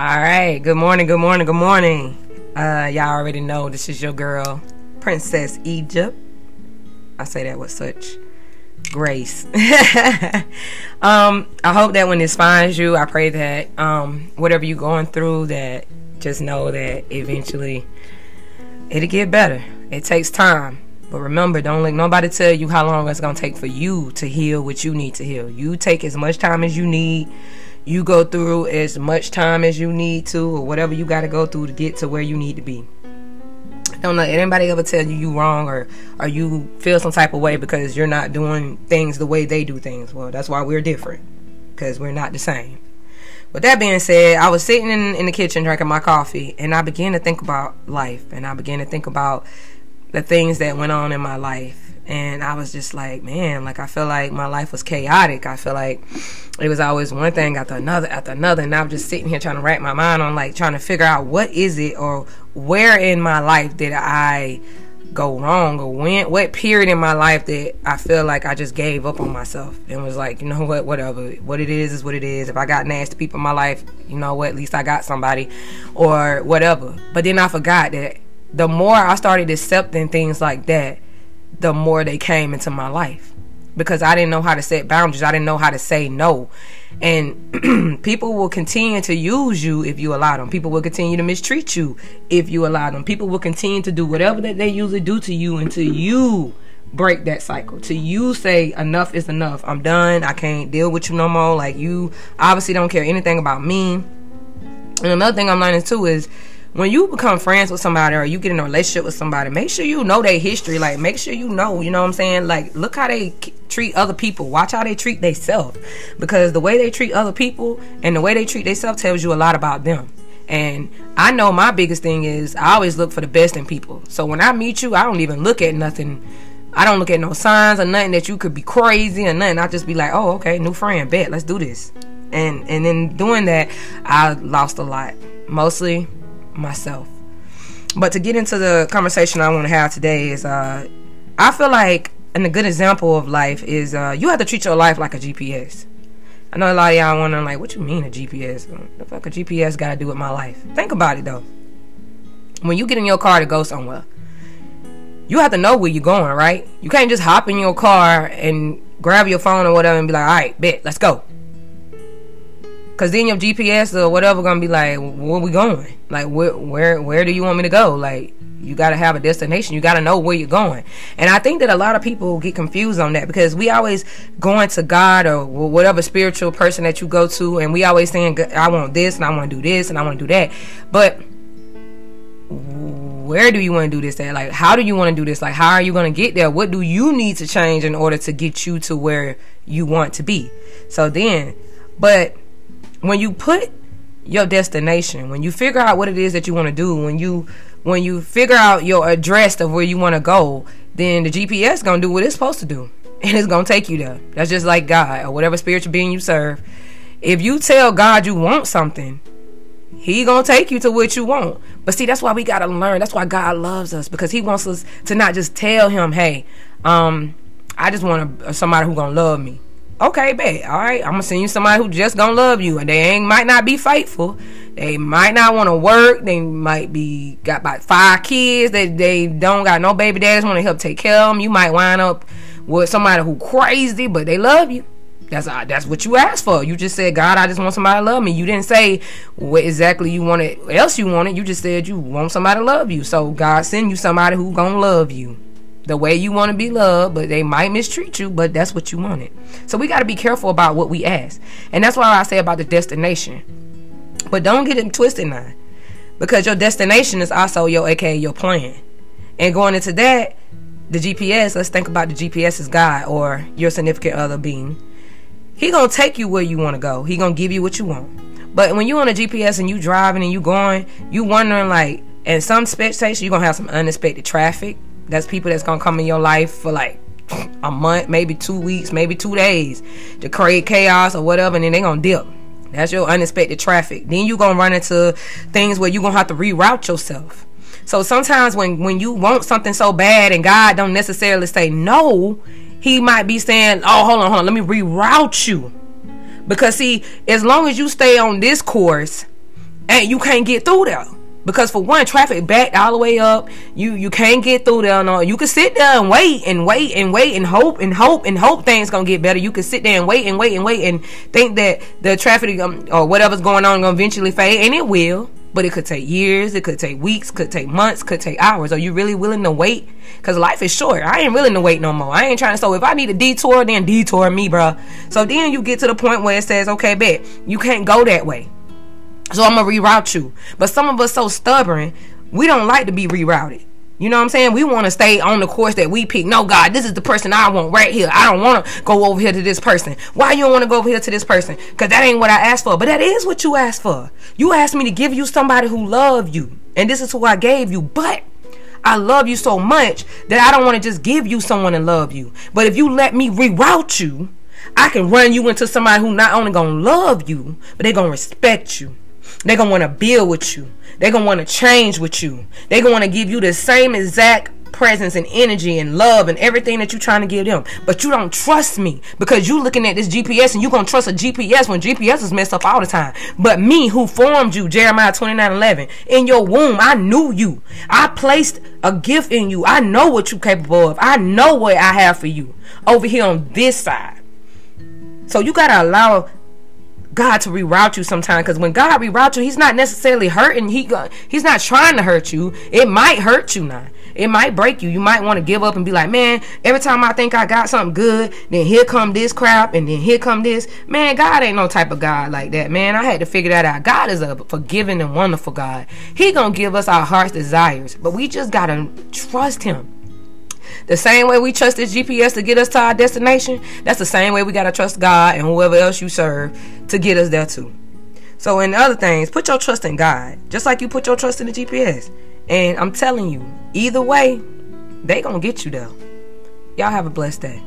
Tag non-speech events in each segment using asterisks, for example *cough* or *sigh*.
All right. Good morning. Good morning. Good morning. Uh, y'all already know this is your girl, Princess Egypt. I say that with such grace. *laughs* um, I hope that when this finds you, I pray that um, whatever you're going through, that just know that eventually it'll get better. It takes time. But remember, don't let nobody tell you how long it's gonna take for you to heal what you need to heal. You take as much time as you need. You go through as much time as you need to, or whatever you got to go through to get to where you need to be. Don't let anybody ever tell you you wrong or or you feel some type of way because you're not doing things the way they do things. Well, that's why we're different because we're not the same. With that being said, I was sitting in, in the kitchen drinking my coffee and I began to think about life and I began to think about the things that went on in my life and I was just like, man, like I feel like my life was chaotic. I feel like it was always one thing after another after another, and I'm just sitting here trying to wrap my mind on like trying to figure out what is it or where in my life did I go wrong or when what period in my life that I feel like I just gave up on myself and was like, you know what, whatever. What it is is what it is. If I got nasty people in my life, you know what, at least I got somebody or whatever. But then I forgot that the more I started accepting things like that, the more they came into my life because I didn't know how to set boundaries. I didn't know how to say no. And *clears throat* people will continue to use you if you allow them. People will continue to mistreat you if you allow them. People will continue to do whatever that they usually do to you until you break that cycle. Till you say enough is enough. I'm done. I can't deal with you no more. Like you obviously don't care anything about me. And another thing I'm learning too is when you become friends with somebody or you get in a relationship with somebody, make sure you know their history. Like, make sure you know, you know what I'm saying? Like, look how they treat other people. Watch how they treat themselves. Because the way they treat other people and the way they treat themselves tells you a lot about them. And I know my biggest thing is I always look for the best in people. So when I meet you, I don't even look at nothing. I don't look at no signs or nothing that you could be crazy or nothing. I just be like, oh, okay, new friend, bet, let's do this. And and in doing that, I lost a lot. Mostly myself. But to get into the conversation I want to have today is uh, I feel like and a good example of life is uh, you have to treat your life like a GPS. I know a lot of y'all wondering like, what you mean a GPS? What the fuck a GPS got to do with my life? Think about it though. When you get in your car to go somewhere, you have to know where you're going, right? You can't just hop in your car and grab your phone or whatever and be like, all right, bet, let's go. Cause then your GPS or whatever gonna be like, where we going? Like where where where do you want me to go? Like you got to have a destination. You got to know where you're going. And I think that a lot of people get confused on that because we always going to God or whatever spiritual person that you go to, and we always saying, "I want this and I want to do this and I want to do that." But where do you want to do this at? Like, how do you want to do this? Like, how are you going to get there? What do you need to change in order to get you to where you want to be? So then, but when you put your destination, when you figure out what it is that you want to do, when you when you figure out your address of where you want to go, then the GPS gonna do what it's supposed to do, *laughs* and it's gonna take you there. That's just like God or whatever spiritual being you serve. If you tell God you want something, He gonna take you to what you want. But see, that's why we gotta learn. That's why God loves us because He wants us to not just tell Him, "Hey, um, I just want a, somebody who gonna love me." Okay, bet. All right, I'm gonna send you somebody who just gonna love you, and they ain't might not be faithful. They might not want to work. They might be got about five kids. That they, they don't got no baby daddies want to help take care of them. You might wind up with somebody who crazy, but they love you. That's uh, that's what you asked for. You just said, God, I just want somebody to love me. You didn't say what exactly you wanted, else you wanted. You just said you want somebody to love you. So God send you somebody who gonna love you the way you want to be loved, but they might mistreat you, but that's what you wanted. So we got to be careful about what we ask. And that's why I say about the destination. But don't get it twisted now. Because your destination is also your aka your plan. And going into that, the GPS, let's think about the GPS as God or your significant other being. He gonna take you where you want to go. He gonna give you what you want. But when you on a GPS and you driving and you going, you wondering like, in some spec station you're gonna have some unexpected traffic that's people that's gonna come in your life for like a month, maybe two weeks, maybe two days to create chaos or whatever, and then they gonna dip. That's your unexpected traffic. Then you gonna run into things where you gonna have to reroute yourself. So sometimes when when you want something so bad and God don't necessarily say no, He might be saying, "Oh, hold on, hold on, let me reroute you." Because see, as long as you stay on this course, and you can't get through there. Because for one, traffic backed all the way up. You you can't get through there. No, you can sit there and wait and wait and wait and hope and hope and hope things gonna get better. You can sit there and wait and wait and wait and think that the traffic um, or whatever's going on gonna eventually fade, and it will. But it could take years, it could take weeks, could take months, could take hours. Are you really willing to wait? Cause life is short. I ain't willing to wait no more. I ain't trying to. So if I need a detour, then detour me, bro. So then you get to the point where it says, okay, bet you can't go that way. So I'm gonna reroute you. But some of us so stubborn, we don't like to be rerouted. You know what I'm saying? We want to stay on the course that we pick. No, God, this is the person I want right here. I don't want to go over here to this person. Why you don't want to go over here to this person? Because that ain't what I asked for. But that is what you asked for. You asked me to give you somebody who love you. And this is who I gave you. But I love you so much that I don't want to just give you someone to love you. But if you let me reroute you, I can run you into somebody who not only gonna love you, but they gonna respect you. They're gonna want to build with you. They're gonna want to change with you. They're gonna want to give you the same exact presence and energy and love and everything that you're trying to give them. But you don't trust me because you're looking at this GPS and you gonna trust a GPS when GPS is messed up all the time. But me who formed you, Jeremiah 29 11, in your womb, I knew you. I placed a gift in you. I know what you're capable of. I know what I have for you over here on this side. So you gotta allow God to reroute you sometime because when God reroutes you, He's not necessarily hurting. He He's not trying to hurt you. It might hurt you now. It might break you. You might want to give up and be like, man, every time I think I got something good, then here come this crap, and then here come this. Man, God ain't no type of God like that, man. I had to figure that out. God is a forgiving and wonderful God. He gonna give us our heart's desires, but we just gotta trust Him. The same way we trust this GPS to get us to our destination, that's the same way we got to trust God and whoever else you serve to get us there too. So, in other things, put your trust in God, just like you put your trust in the GPS. And I'm telling you, either way, they gonna get you there. Y'all have a blessed day.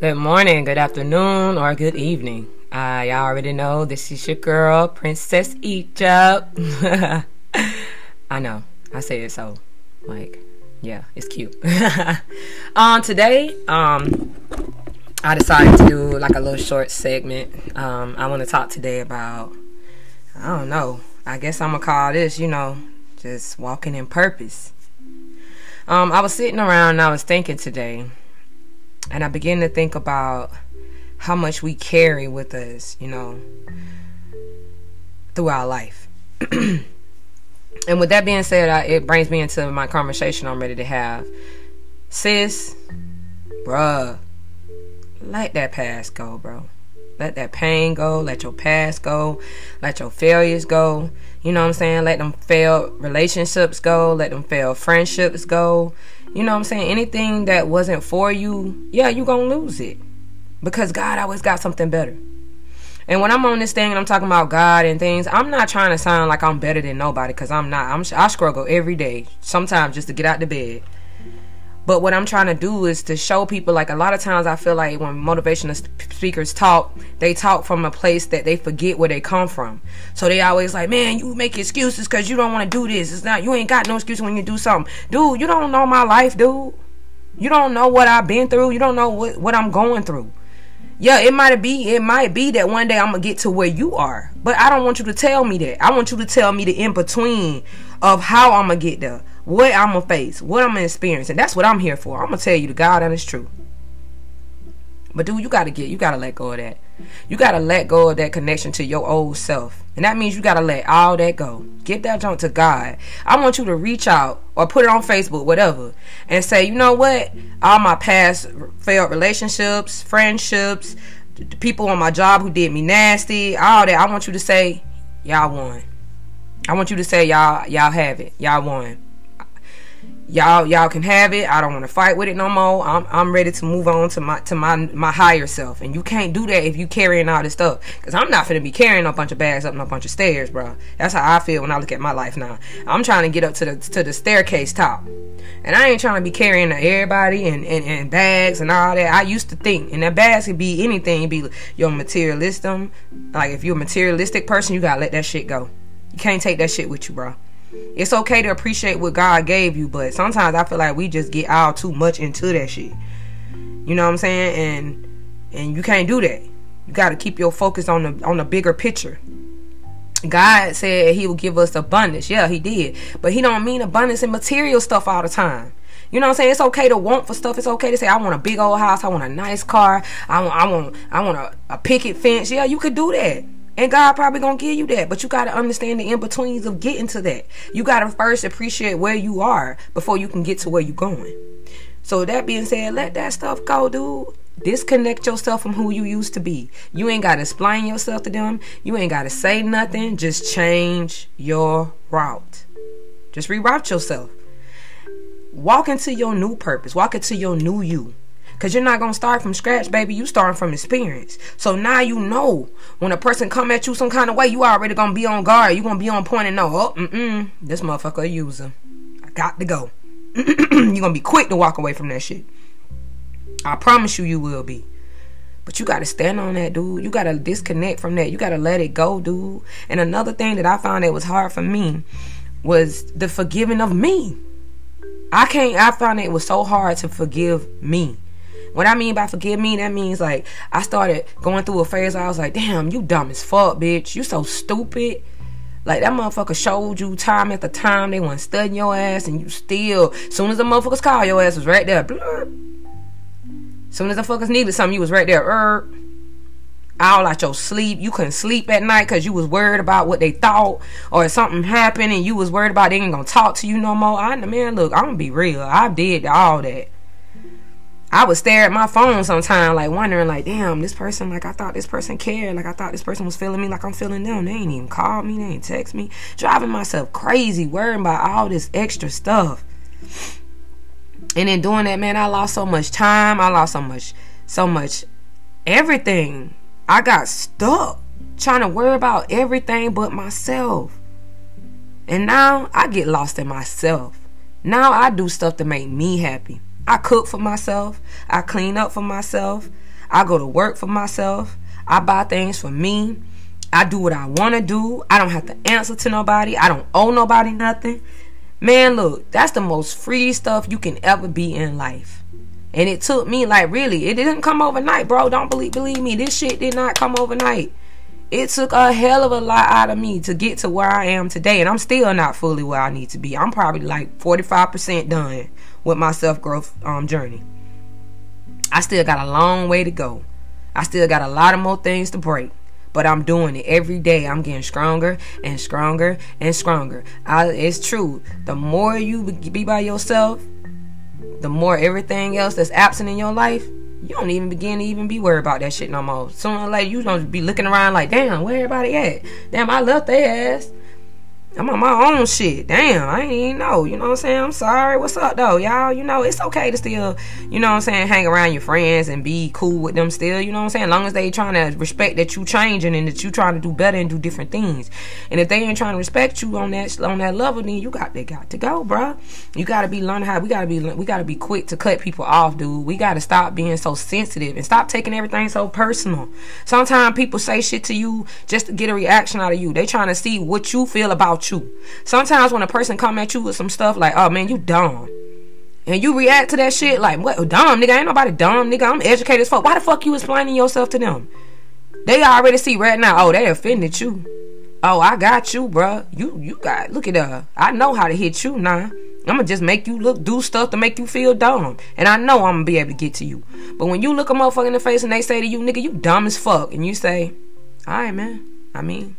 Good morning, good afternoon, or good evening. Uh, y'all already know this is your girl, Princess Egypt. *laughs* I know, I say it so, like, yeah, it's cute. *laughs* um, today, um, I decided to do like a little short segment. Um, I want to talk today about, I don't know, I guess I'm gonna call this, you know, just walking in purpose. Um, I was sitting around and I was thinking today and I begin to think about how much we carry with us, you know, throughout life. *clears throat* and with that being said, I, it brings me into my conversation I'm ready to have. Sis, bruh, let that past go, bro. Let that pain go. Let your past go. Let your failures go. You know what I'm saying? Let them fail relationships go. Let them fail friendships go. You know what I'm saying? Anything that wasn't for you, yeah, you going to lose it. Because God always got something better. And when I'm on this thing and I'm talking about God and things, I'm not trying to sound like I'm better than nobody because I'm not. I'm, I struggle every day, sometimes just to get out the bed. But what I'm trying to do is to show people, like a lot of times I feel like when motivational speakers talk, they talk from a place that they forget where they come from. So they always like, man, you make excuses because you don't want to do this. It's not, you ain't got no excuse when you do something. Dude, you don't know my life, dude. You don't know what I've been through. You don't know what, what I'm going through. Yeah, it might be it might be that one day I'm gonna get to where you are. But I don't want you to tell me that. I want you to tell me the in between of how I'm gonna get there what I'm gonna face, what I'm gonna experience, and that's what I'm here for. I'm gonna tell you the God and it's true. But dude, you gotta get, you gotta let go of that. You gotta let go of that connection to your old self, and that means you gotta let all that go. Give that junk to God. I want you to reach out or put it on Facebook, whatever, and say, you know what? All my past failed relationships, friendships, the people on my job who did me nasty, all that. I want you to say, y'all won. I want you to say, y'all, y'all have it. Y'all won y'all y'all can have it. I don't want to fight with it no more. I'm i'm ready to move on to my to my my higher self. And you can't do that if you carrying all this stuff. Because i'm not gonna be carrying a bunch of bags up and a bunch of stairs bro that's how i feel when i look at my life now. I'm trying to get up to the to the staircase top. And i ain't trying to be carrying everybody and, and, and bags and all that. I used to think and that bags could be anything. Be your materialism. like if you're a materialistic person you gotta let that shit go. You can't take that shit with you bro It's okay to appreciate what God gave you, but sometimes I feel like we just get all too much into that shit. You know what I'm saying? And and you can't do that. You got to keep your focus on the on the bigger picture. God said he will give us abundance. Yeah, he did. But he don't mean abundance in material stuff all the time. You know what I'm saying? It's okay to want for stuff. It's okay to say I want a big old house. I want a nice car. I want I want I want a, a picket fence. Yeah, you could do that. And God probably gonna give you that, but you gotta understand the in betweens of getting to that. You gotta first appreciate where you are before you can get to where you're going. So that being said, let that stuff go, dude. Disconnect yourself from who you used to be. You ain't gotta explain yourself to them. You ain't gotta say nothing. Just change your route. Just reroute yourself. Walk into your new purpose. Walk into your new you. Cause you're not gonna start from scratch, baby. You starting from experience. So now you know when a person come at you some kind of way, you already gonna be on guard. You gonna be on point and know, oh, mm-mm, this motherfucker a user. I got to go. *clears throat* you're gonna be quick to walk away from that shit. I promise you, you will be. But you gotta stand on that, dude. You gotta disconnect from that. You gotta let it go, dude. And another thing that I found that was hard for me was the forgiving of me. I can't. I found it was so hard to forgive me. What I mean by forgive me, that means like I started going through a phase I was like, damn, you dumb as fuck, bitch. You so stupid. Like that motherfucker showed you time after time they weren't studying your ass and you still soon as the motherfuckers call your ass was right there. Soon as the fuckers needed something, you was right there. Er, all out your sleep. You couldn't sleep at night because you was worried about what they thought or something happened and you was worried about they ain't gonna talk to you no more. I man, look, I'm gonna be real. I did all that. I would stare at my phone sometime, like wondering, like, damn, this person, like, I thought this person cared, like, I thought this person was feeling me, like I'm feeling them. They ain't even called me, they ain't text me, driving myself crazy, worrying about all this extra stuff. And in doing that, man, I lost so much time. I lost so much, so much, everything. I got stuck trying to worry about everything but myself. And now I get lost in myself. Now I do stuff to make me happy. I cook for myself. I clean up for myself. I go to work for myself. I buy things for me. I do what I want to do. I don't have to answer to nobody. I don't owe nobody nothing. Man, look, that's the most free stuff you can ever be in life. And it took me like really, it didn't come overnight, bro. Don't believe believe me. This shit did not come overnight. It took a hell of a lot out of me to get to where I am today, and I'm still not fully where I need to be. I'm probably like 45% done with my self growth um, journey. I still got a long way to go. I still got a lot of more things to break. But I'm doing it every day. I'm getting stronger and stronger and stronger. I, it's true. The more you be by yourself, the more everything else that's absent in your life, you don't even begin to even be worried about that shit no more. Sooner or later, you gonna be looking around like, damn, where everybody at? Damn, I left their ass. I'm on my own shit. Damn, I ain't even know. You know what I'm saying? I'm sorry. What's up though, y'all? You know, it's okay to still, you know what I'm saying, hang around your friends and be cool with them still. You know what I'm saying? As long as they trying to respect that you changing and that you trying to do better and do different things. And if they ain't trying to respect you on that on that level, then you got they got to go, bro. You gotta be learning how we gotta be we gotta be quick to cut people off, dude. We gotta stop being so sensitive and stop taking everything so personal. Sometimes people say shit to you just to get a reaction out of you. They trying to see what you feel about you. Sometimes when a person come at you with some stuff like, "Oh man, you dumb," and you react to that shit like, "What dumb nigga? Ain't nobody dumb nigga. I'm educated as fuck. Why the fuck you explaining yourself to them? They already see right now. Oh, they offended you. Oh, I got you, bruh. You you got look at her. I know how to hit you now. I'm gonna just make you look do stuff to make you feel dumb. And I know I'm gonna be able to get to you. But when you look a motherfucker in the face and they say to you, nigga, you dumb as fuck, and you say, Alright man, I mean,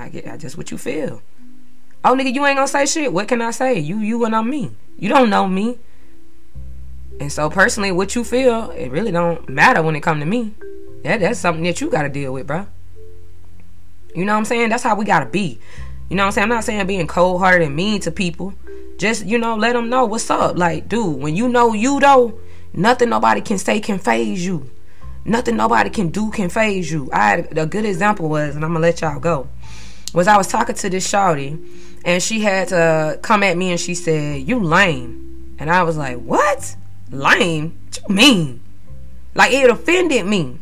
I get I just what you feel. Oh, nigga, you ain't gonna say shit. What can I say? You, you, and I'm me. You don't know me. And so, personally, what you feel, it really don't matter when it come to me. That that's something that you gotta deal with, bro. You know what I'm saying? That's how we gotta be. You know what I'm saying? I'm not saying being cold hearted and mean to people. Just you know, let them know what's up. Like, dude, when you know you though, nothing nobody can say can phase you. Nothing nobody can do can phase you. I had a good example was, and I'm gonna let y'all go. Was I was talking to this shawty and she had to come at me and she said, "You lame," and I was like, "What? Lame? What you mean?" Like it offended me.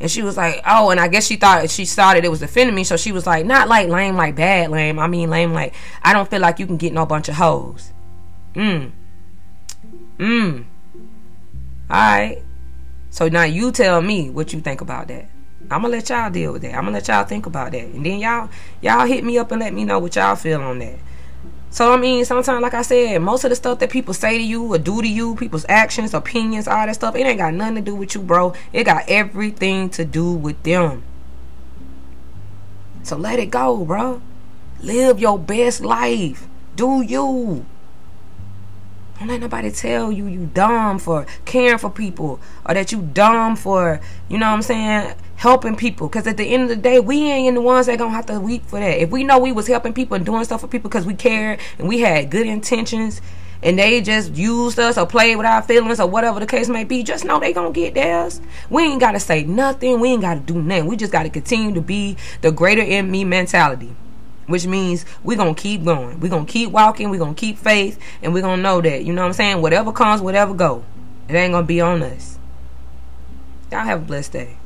And she was like, oh, and I guess she thought she started it was offending me. So she was like, not like lame, like bad lame. I mean lame, like I don't feel like you can get no bunch of hoes. Mm. Mm. All right. So now you tell me what you think about that. I'm gonna let y'all deal with that. I'm gonna let y'all think about that, and then y'all y'all hit me up and let me know what y'all feel on that. So I mean, sometimes, like I said, most of the stuff that people say to you or do to you, people's actions, opinions, all that stuff, it ain't got nothing to do with you, bro. It got everything to do with them. So let it go, bro. Live your best life. Do you. Don't let nobody tell you you dumb for caring for people or that you dumb for, you know what I'm saying, helping people. Because at the end of the day, we ain't in the ones that gonna have to weep for that. If we know we was helping people and doing stuff for people because we cared and we had good intentions and they just used us or played with our feelings or whatever the case may be, just know they gonna get theirs. We ain't gotta say nothing. We ain't gotta do nothing. We just gotta continue to be the greater in me mentality which means we're gonna keep going we're gonna keep walking we're gonna keep faith and we're gonna know that you know what i'm saying whatever comes whatever go it ain't gonna be on us y'all have a blessed day